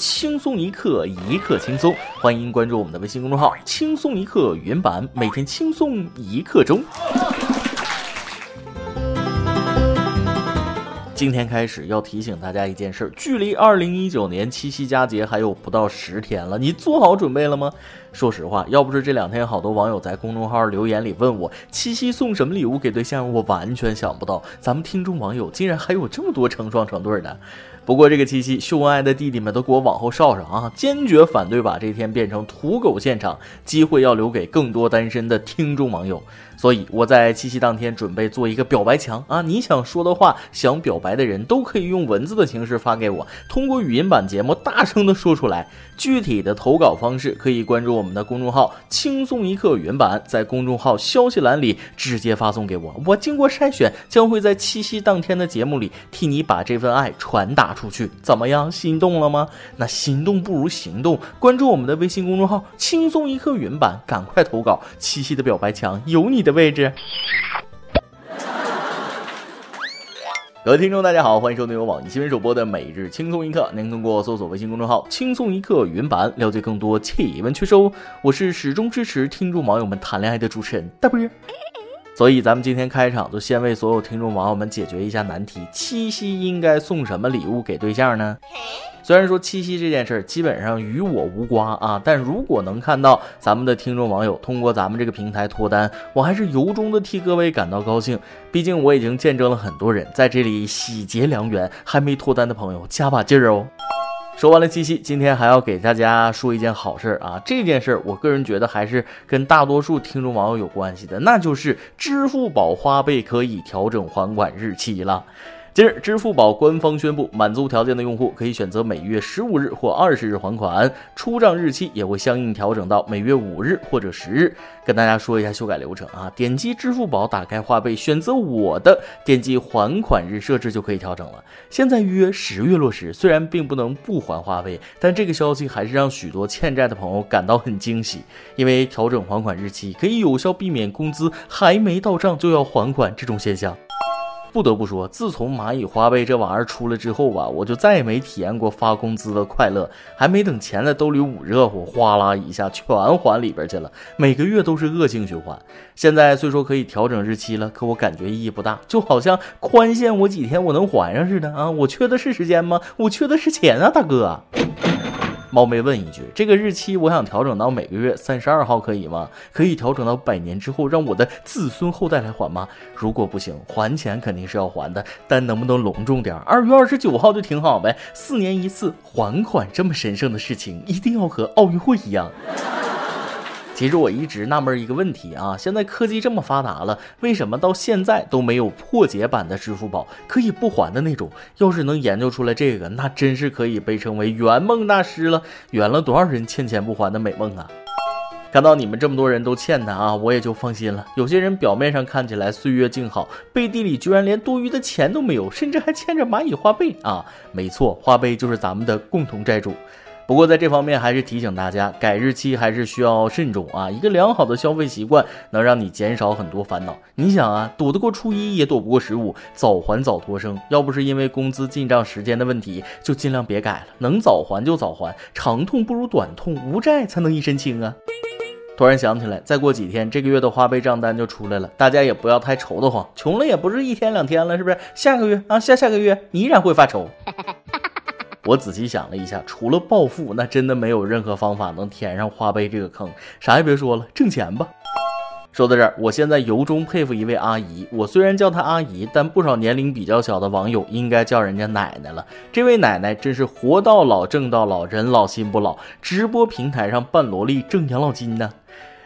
轻松一刻，一刻轻松。欢迎关注我们的微信公众号“轻松一刻”原版，每天轻松一刻钟。今天开始要提醒大家一件事儿，距离二零一九年七夕佳节还有不到十天了，你做好准备了吗？说实话，要不是这两天好多网友在公众号留言里问我七夕送什么礼物给对象，我完全想不到咱们听众网友竟然还有这么多成双成对的。不过这个七夕，秀恩爱的弟弟们都给我往后稍稍啊，坚决反对把这天变成土狗现场，机会要留给更多单身的听众网友。所以我在七夕当天准备做一个表白墙啊，你想说的话，想表白的人都可以用文字的形式发给我，通过语音版节目大声的说出来。具体的投稿方式可以关注我们的公众号“轻松一刻”原版，在公众号消息栏里直接发送给我，我经过筛选，将会在七夕当天的节目里替你把这份爱传达出去。怎么样，心动了吗？那心动不如行动，关注我们的微信公众号“轻松一刻”原版，赶快投稿，七夕的表白墙有你的。位置，各位听众，大家好，欢迎收听由网易新闻首播的每日轻松一刻。您通过搜索微信公众号“轻松一刻”云版了解更多气温趣收。我是始终支持听众网友们谈恋爱的主持人大波。所以咱们今天开场就先为所有听众网友们解决一下难题：七夕应该送什么礼物给对象呢？虽然说七夕这件事儿基本上与我无关啊，但如果能看到咱们的听众网友通过咱们这个平台脱单，我还是由衷的替各位感到高兴。毕竟我已经见证了很多人在这里喜结良缘，还没脱单的朋友加把劲儿哦。说完了七夕，今天还要给大家说一件好事儿啊！这件事儿我个人觉得还是跟大多数听众网友有关系的，那就是支付宝花呗可以调整还款日期了。近日，支付宝官方宣布，满足条件的用户可以选择每月十五日或二十日还款，出账日期也会相应调整到每月五日或者十日。跟大家说一下修改流程啊，点击支付宝，打开花呗，选择我的，点击还款日设置就可以调整了。现在预约十月落实，虽然并不能不还花呗，但这个消息还是让许多欠债的朋友感到很惊喜，因为调整还款日期可以有效避免工资还没到账就要还款这种现象。不得不说，自从蚂蚁花呗这玩意儿出了之后吧，我就再也没体验过发工资的快乐。还没等钱在兜里捂热乎，哗啦一下全还里边去了，每个月都是恶性循环。现在虽说可以调整日期了，可我感觉意义不大，就好像宽限我几天我能还上似的啊！我缺的是时间吗？我缺的是钱啊，大哥。冒昧问一句，这个日期我想调整到每个月三十二号，可以吗？可以调整到百年之后，让我的子孙后代来还吗？如果不行，还钱肯定是要还的，但能不能隆重点？二月二十九号就挺好呗。四年一次还款这么神圣的事情，一定要和奥运会一样。其实我一直纳闷一个问题啊，现在科技这么发达了，为什么到现在都没有破解版的支付宝可以不还的那种？要是能研究出来这个，那真是可以被称为圆梦大师了，圆了多少人欠钱不还的美梦啊！看到你们这么多人都欠他啊，我也就放心了。有些人表面上看起来岁月静好，背地里居然连多余的钱都没有，甚至还欠着蚂蚁花呗啊！没错，花呗就是咱们的共同债主。不过在这方面还是提醒大家，改日期还是需要慎重啊！一个良好的消费习惯能让你减少很多烦恼。你想啊，躲得过初一也躲不过十五，早还早脱生。要不是因为工资进账时间的问题，就尽量别改了。能早还就早还，长痛不如短痛，无债才能一身轻啊！突然想起来，再过几天这个月的花呗账单就出来了，大家也不要太愁得慌。穷了也不是一天两天了，是不是？下个月啊，下下个月你依然会发愁。我仔细想了一下，除了暴富，那真的没有任何方法能填上花呗这个坑。啥也别说了，挣钱吧。说到这儿，我现在由衷佩服一位阿姨。我虽然叫她阿姨，但不少年龄比较小的网友应该叫人家奶奶了。这位奶奶真是活到老挣到老，人老心不老。直播平台上扮萝莉挣养老金呢。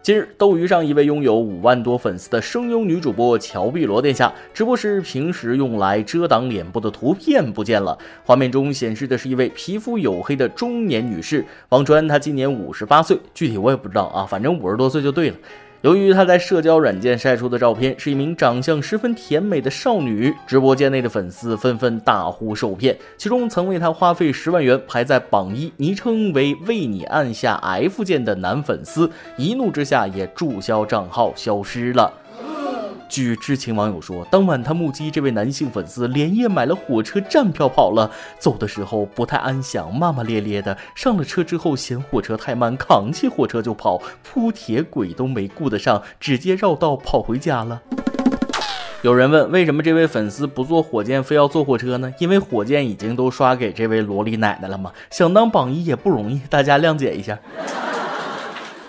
近日，斗鱼上一位拥有五万多粉丝的声优女主播乔碧萝殿下直播时，平时用来遮挡脸部的图片不见了。画面中显示的是一位皮肤黝黑的中年女士，网传她今年五十八岁，具体我也不知道啊，反正五十多岁就对了。由于她在社交软件晒出的照片是一名长相十分甜美的少女，直播间内的粉丝纷纷大呼受骗。其中曾为她花费十万元排在榜一、昵称为“为你按下 F 键”的男粉丝，一怒之下也注销账号消失了。据知情网友说，当晚他目击这位男性粉丝连夜买了火车站票跑了，走的时候不太安详，骂骂咧咧的。上了车之后嫌火车太慢，扛起火车就跑，铺铁轨都没顾得上，直接绕道跑回家了。有人问，为什么这位粉丝不坐火箭，非要坐火车呢？因为火箭已经都刷给这位萝莉奶奶了嘛，想当榜一也不容易，大家谅解一下。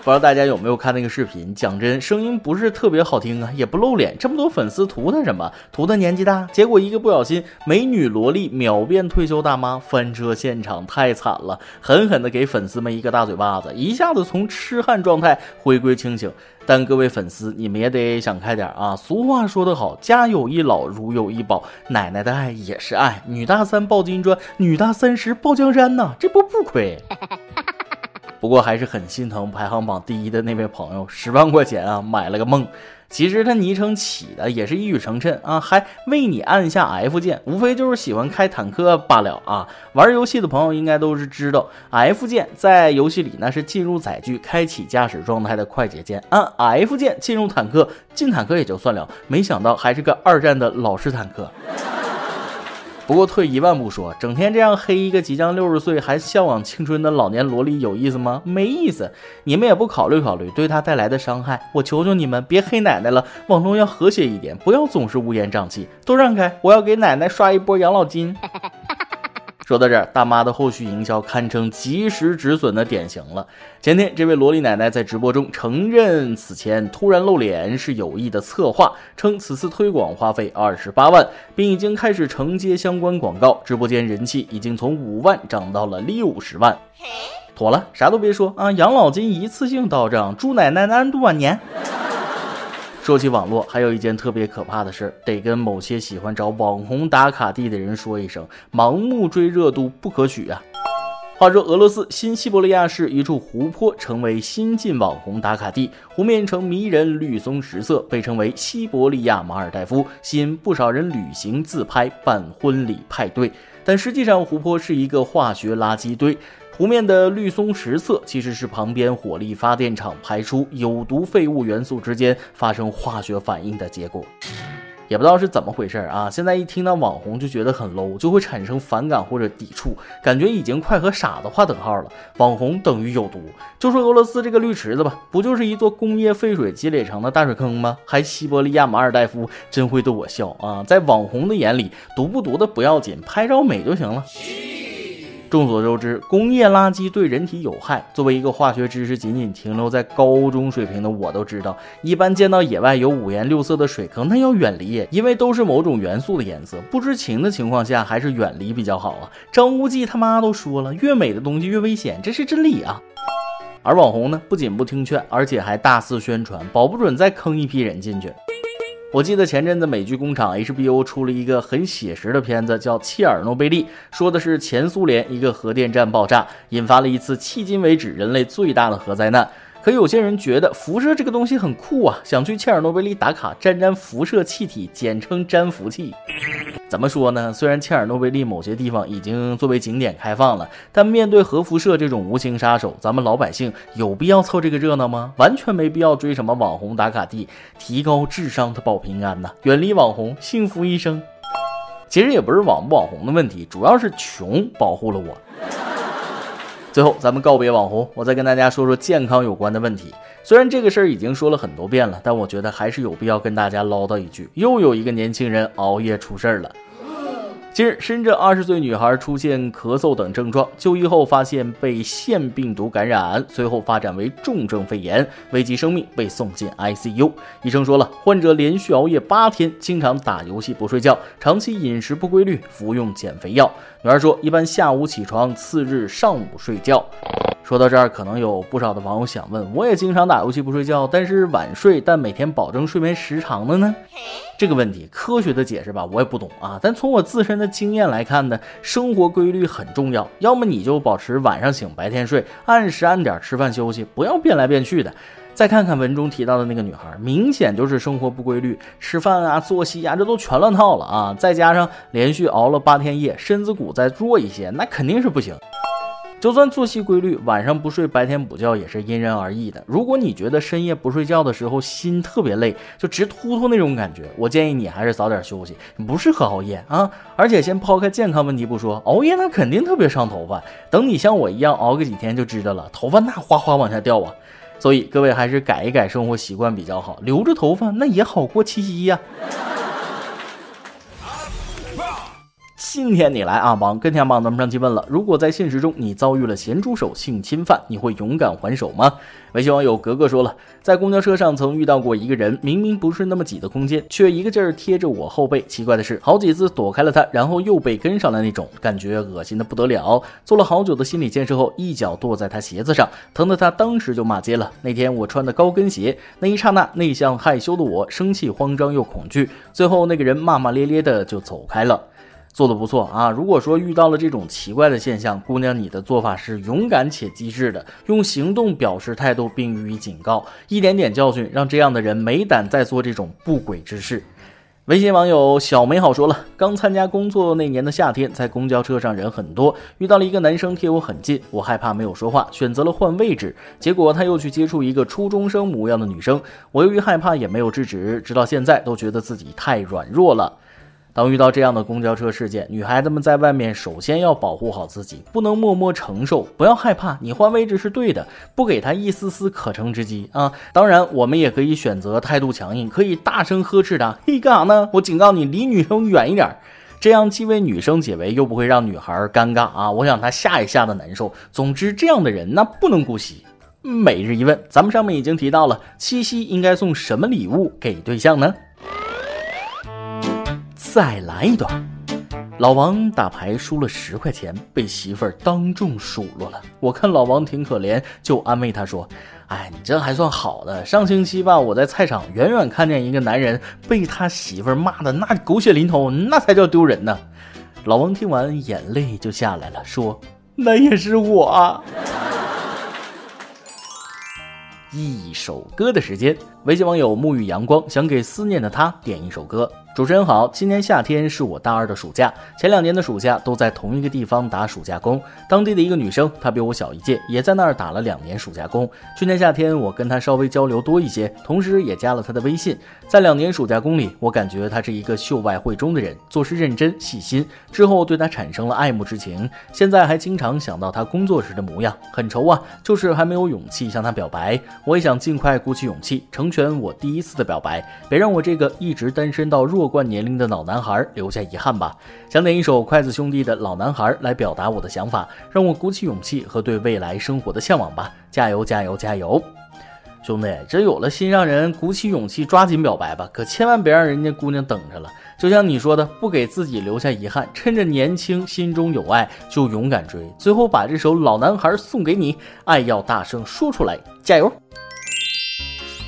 不知道大家有没有看那个视频？讲真，声音不是特别好听啊，也不露脸。这么多粉丝图他什么？图他年纪大。结果一个不小心，美女萝莉秒变退休大妈，翻车现场太惨了，狠狠的给粉丝们一个大嘴巴子，一下子从痴汉状态回归清醒。但各位粉丝，你们也得想开点啊！俗话说得好，家有一老，如有一宝。奶奶的爱也是爱，女大三抱金砖，女大三十抱江山呐，这不不亏。不过还是很心疼排行榜第一的那位朋友，十万块钱啊买了个梦。其实他昵称起的也是一语成谶啊，还为你按下 F 键，无非就是喜欢开坦克罢了啊。玩游戏的朋友应该都是知道，F 键在游戏里那是进入载具、开启驾驶状态的快捷键，按 F 键进入坦克，进坦克也就算了，没想到还是个二战的老式坦克。不过退一万步说，整天这样黑一个即将六十岁还向往青春的老年萝莉有意思吗？没意思。你们也不考虑考虑对她带来的伤害。我求求你们别黑奶奶了，网络要和谐一点，不要总是乌烟瘴气，都让开，我要给奶奶刷一波养老金。说到这儿，大妈的后续营销堪称及时止损的典型了。前天，这位萝莉奶奶在直播中承认，此前突然露脸是有意的策划，称此次推广花费二十八万，并已经开始承接相关广告，直播间人气已经从五万涨到了六十万。妥了，啥都别说啊，养老金一次性到账，祝奶奶安度晚年。说起网络，还有一件特别可怕的事儿，得跟某些喜欢找网红打卡地的人说一声：盲目追热度不可取啊！话说，俄罗斯新西伯利亚市一处湖泊成为新晋网红打卡地，湖面呈迷人绿松石色，被称为西伯利亚马尔代夫，吸引不少人旅行自拍、办婚礼派对。但实际上，湖泊是一个化学垃圾堆。湖面的绿松石色其实是旁边火力发电厂排出有毒废物元素之间发生化学反应的结果，也不知道是怎么回事儿啊！现在一听到网红就觉得很 low，就会产生反感或者抵触，感觉已经快和傻子划等号了。网红等于有毒。就说俄罗斯这个绿池子吧，不就是一座工业废水积累成的大水坑吗？还西伯利亚马尔代夫，真会逗我笑啊！在网红的眼里，毒不毒的不要紧，拍照美就行了。众所周知，工业垃圾对人体有害。作为一个化学知识仅仅停留在高中水平的我都知道，一般见到野外有五颜六色的水坑，那要远离，因为都是某种元素的颜色。不知情的情况下，还是远离比较好啊。张无忌他妈都说了，越美的东西越危险，这是真理啊。而网红呢，不仅不听劝，而且还大肆宣传，保不准再坑一批人进去。我记得前阵子美剧工厂 HBO 出了一个很写实的片子，叫《切尔诺贝利》，说的是前苏联一个核电站爆炸，引发了一次迄今为止人类最大的核灾难。可有些人觉得辐射这个东西很酷啊，想去切尔诺贝利打卡沾沾辐射气体，简称沾辐器。怎么说呢？虽然切尔诺贝利某些地方已经作为景点开放了，但面对核辐射这种无情杀手，咱们老百姓有必要凑这个热闹吗？完全没必要追什么网红打卡地，提高智商的保平安呐，远离网红，幸福一生。其实也不是网不网红的问题，主要是穷保护了我。最后，咱们告别网红，我再跟大家说说健康有关的问题。虽然这个事儿已经说了很多遍了，但我觉得还是有必要跟大家唠叨一句：又有一个年轻人熬夜出事儿了。近日，深圳二十岁女孩出现咳嗽等症状，就医后发现被腺病毒感染，随后发展为重症肺炎，危及生命，被送进 ICU。医生说了，患者连续熬夜八天，经常打游戏不睡觉，长期饮食不规律，服用减肥药。女孩说，一般下午起床，次日上午睡觉。说到这儿，可能有不少的网友想问：我也经常打游戏不睡觉，但是晚睡，但每天保证睡眠时长的呢？这个问题科学的解释吧，我也不懂啊。但从我自身的经验来看呢，生活规律很重要。要么你就保持晚上醒，白天睡，按时按点吃饭休息，不要变来变去的。再看看文中提到的那个女孩，明显就是生活不规律，吃饭啊、作息啊，这都全乱套了啊。再加上连续熬了八天夜，身子骨再弱一些，那肯定是不行。就算作息规律，晚上不睡，白天补觉也是因人而异的。如果你觉得深夜不睡觉的时候心特别累，就直突突那种感觉，我建议你还是早点休息，不适合熬夜啊。而且先抛开健康问题不说，熬夜那肯定特别伤头发。等你像我一样熬个几天就知道了，头发那哗哗往下掉啊。所以各位还是改一改生活习惯比较好，留着头发那也好过七夕呀。今天你来啊，榜跟天榜咱们上期问了，如果在现实中你遭遇了咸猪手性侵犯，你会勇敢还手吗？微信网友格格说了，在公交车上曾遇到过一个人，明明不是那么挤的空间，却一个劲儿贴着我后背。奇怪的是，好几次躲开了他，然后又被跟上了那种，感觉恶心的不得了。做了好久的心理建设后，一脚跺在他鞋子上，疼得他当时就骂街了。那天我穿的高跟鞋，那一刹那，内向害羞的我生气、慌张又恐惧。最后那个人骂骂咧咧的就走开了。做的不错啊！如果说遇到了这种奇怪的现象，姑娘，你的做法是勇敢且机智的，用行动表示态度并予以警告，一点点教训，让这样的人没胆再做这种不轨之事。微信网友小美好说了，刚参加工作那年的夏天，在公交车上人很多，遇到了一个男生贴我很近，我害怕没有说话，选择了换位置，结果他又去接触一个初中生模样的女生，我由于害怕也没有制止，直到现在都觉得自己太软弱了。当遇到这样的公交车事件，女孩子们在外面首先要保护好自己，不能默默承受，不要害怕。你换位置是对的，不给他一丝丝可乘之机啊！当然，我们也可以选择态度强硬，可以大声呵斥他：“嘿，干啥呢？我警告你，离女生远一点。”这样既为女生解围，又不会让女孩尴尬啊！我想她吓一吓的难受。总之，这样的人那不能姑息。每日一问，咱们上面已经提到了，七夕应该送什么礼物给对象呢？再来一段。老王打牌输了十块钱，被媳妇儿当众数落了。我看老王挺可怜，就安慰他说：“哎，你这还算好的。上星期吧，我在菜场远远看见一个男人被他媳妇儿骂的那狗血淋头，那才叫丢人呢。”老王听完，眼泪就下来了，说：“那也是我。” 一首歌的时间，微信网友沐浴阳光想给思念的他点一首歌。主持人好，今年夏天是我大二的暑假，前两年的暑假都在同一个地方打暑假工。当地的一个女生，她比我小一届，也在那儿打了两年暑假工。去年夏天，我跟她稍微交流多一些，同时也加了她的微信。在两年暑假工里，我感觉她是一个秀外慧中的人，做事认真细心。之后对她产生了爱慕之情，现在还经常想到她工作时的模样，很愁啊，就是还没有勇气向她表白。我也想尽快鼓起勇气，成全我第一次的表白，别让我这个一直单身到弱。冠年龄的老男孩留下遗憾吧。想点一首筷子兄弟的老男孩来表达我的想法，让我鼓起勇气和对未来生活的向往吧。加油加油加油！兄弟，这有了心，让人鼓起勇气抓紧表白吧，可千万别让人家姑娘等着了。就像你说的，不给自己留下遗憾，趁着年轻心中有爱就勇敢追。最后把这首老男孩送给你，爱要大声说出来，加油！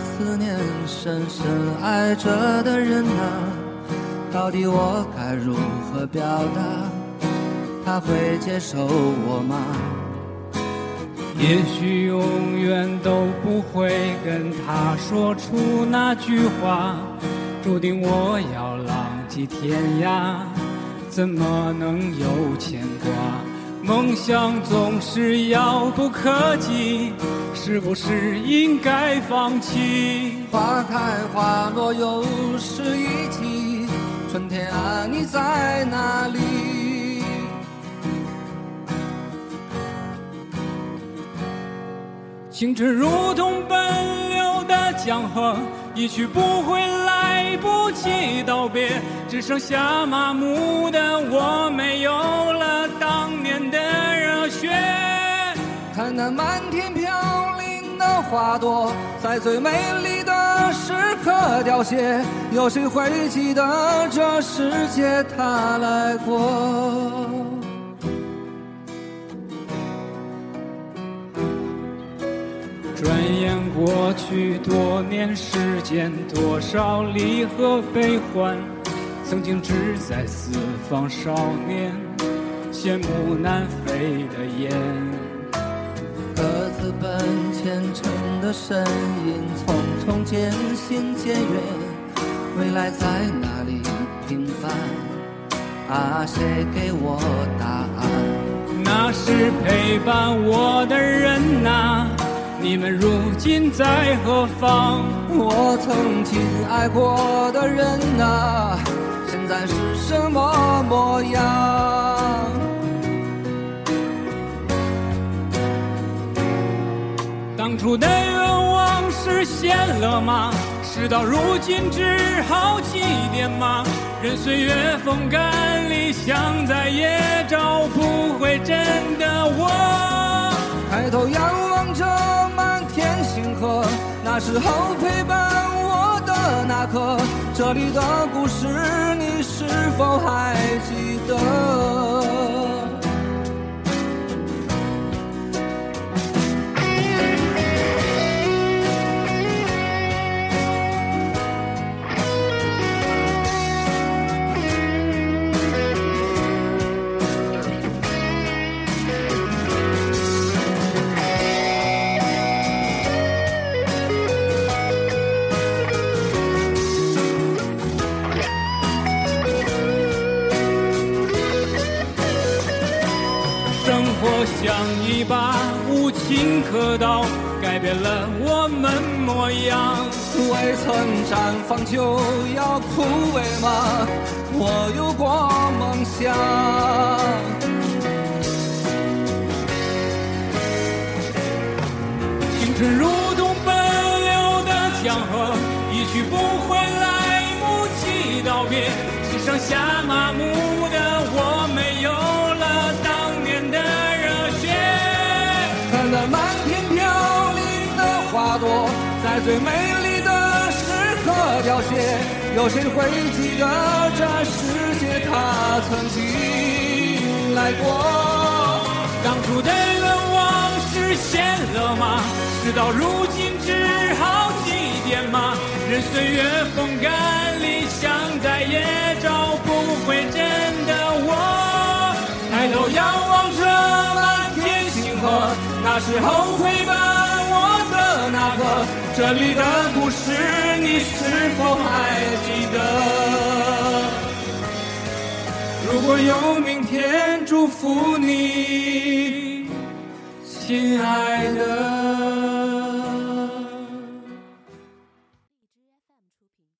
思念。深深爱着的人啊，到底我该如何表达？他会接受我吗？也许永远都不会跟他说出那句话，注定我要浪迹天涯，怎么能有牵挂？梦想总是遥不可及。是不是应该放弃？花开花落又是一季，春天啊，你在哪里？青春如同奔流的江河，一去不回，来不及道别，只剩下麻木的我，没有了当年的热血。看那漫天飘零的。花朵在最美丽的时刻凋谢，有谁会记得这世界它来过？转眼过去多年时间，多少离合悲欢，曾经志在四方少年，羡慕南飞的雁。各自奔前程的身影，匆匆渐行渐远，未来在哪里平凡？啊，谁给我答案？那是陪伴我的人呐、你们如今在何方？我曾经爱过的人啊，现在是什么模样？当初的愿望实现了吗？事到如今只好祭奠吗？任岁月风干，理想再也找不回真的我。抬头仰望着满天星河，那时候陪伴我的那颗，这里的故事你是否还记得？无情刻刀，改变了我们模样。未曾绽放就要枯萎吗？我有过梦想。青春如同奔流的江河，一去不回，来不及道别。只剩下麻木最美丽的时刻凋谢。有谁会记得这世界它曾经来过？当初的愿望实现了吗？事到如今只好祭奠吗？任岁月风干，理想再也找不回真的我。抬头仰望着满天星河，那时候陪伴，这里的故事你是否还记得？如果有明天，祝福你，亲爱的。